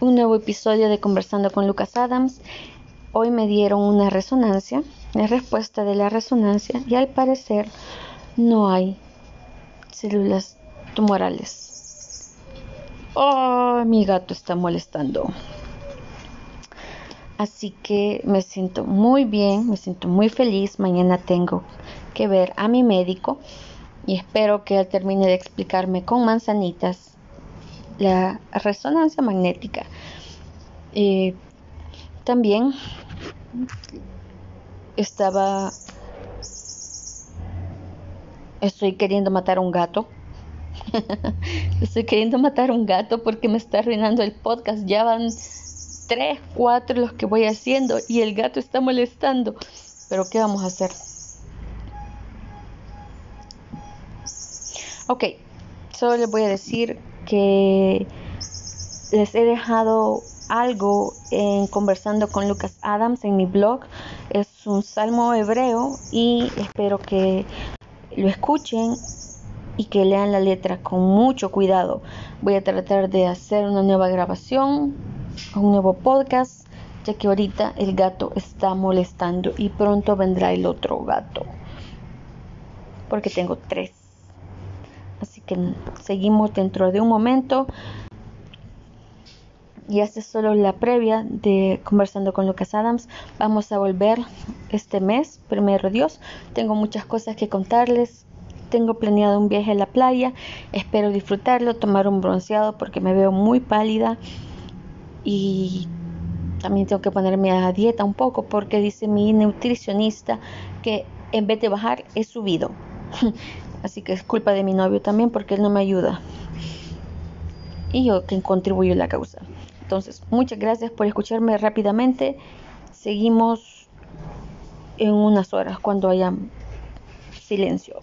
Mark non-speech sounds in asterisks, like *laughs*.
un nuevo episodio de Conversando con Lucas Adams. Hoy me dieron una resonancia, la respuesta de la resonancia y al parecer no hay células tumorales. Oh, mi gato está molestando. Así que me siento muy bien, me siento muy feliz. Mañana tengo que ver a mi médico y espero que él termine de explicarme con manzanitas la resonancia magnética. También estaba estoy queriendo matar a un gato. *laughs* estoy queriendo matar a un gato porque me está arruinando el podcast. Ya van tres, cuatro los que voy haciendo y el gato está molestando. Pero ¿qué vamos a hacer? Ok, solo les voy a decir que les he dejado algo en conversando con Lucas Adams en mi blog. Es un salmo hebreo y espero que lo escuchen y que lean la letra con mucho cuidado. Voy a tratar de hacer una nueva grabación, un nuevo podcast, ya que ahorita el gato está molestando y pronto vendrá el otro gato. Porque tengo tres. Que seguimos dentro de un momento. Y esta es solo la previa de conversando con Lucas Adams. Vamos a volver este mes, primero Dios. Tengo muchas cosas que contarles. Tengo planeado un viaje a la playa. Espero disfrutarlo, tomar un bronceado porque me veo muy pálida. Y también tengo que ponerme a dieta un poco porque dice mi nutricionista que en vez de bajar he subido. *laughs* Así que es culpa de mi novio también porque él no me ayuda. Y yo que contribuyo a la causa. Entonces, muchas gracias por escucharme rápidamente. Seguimos en unas horas cuando haya silencio.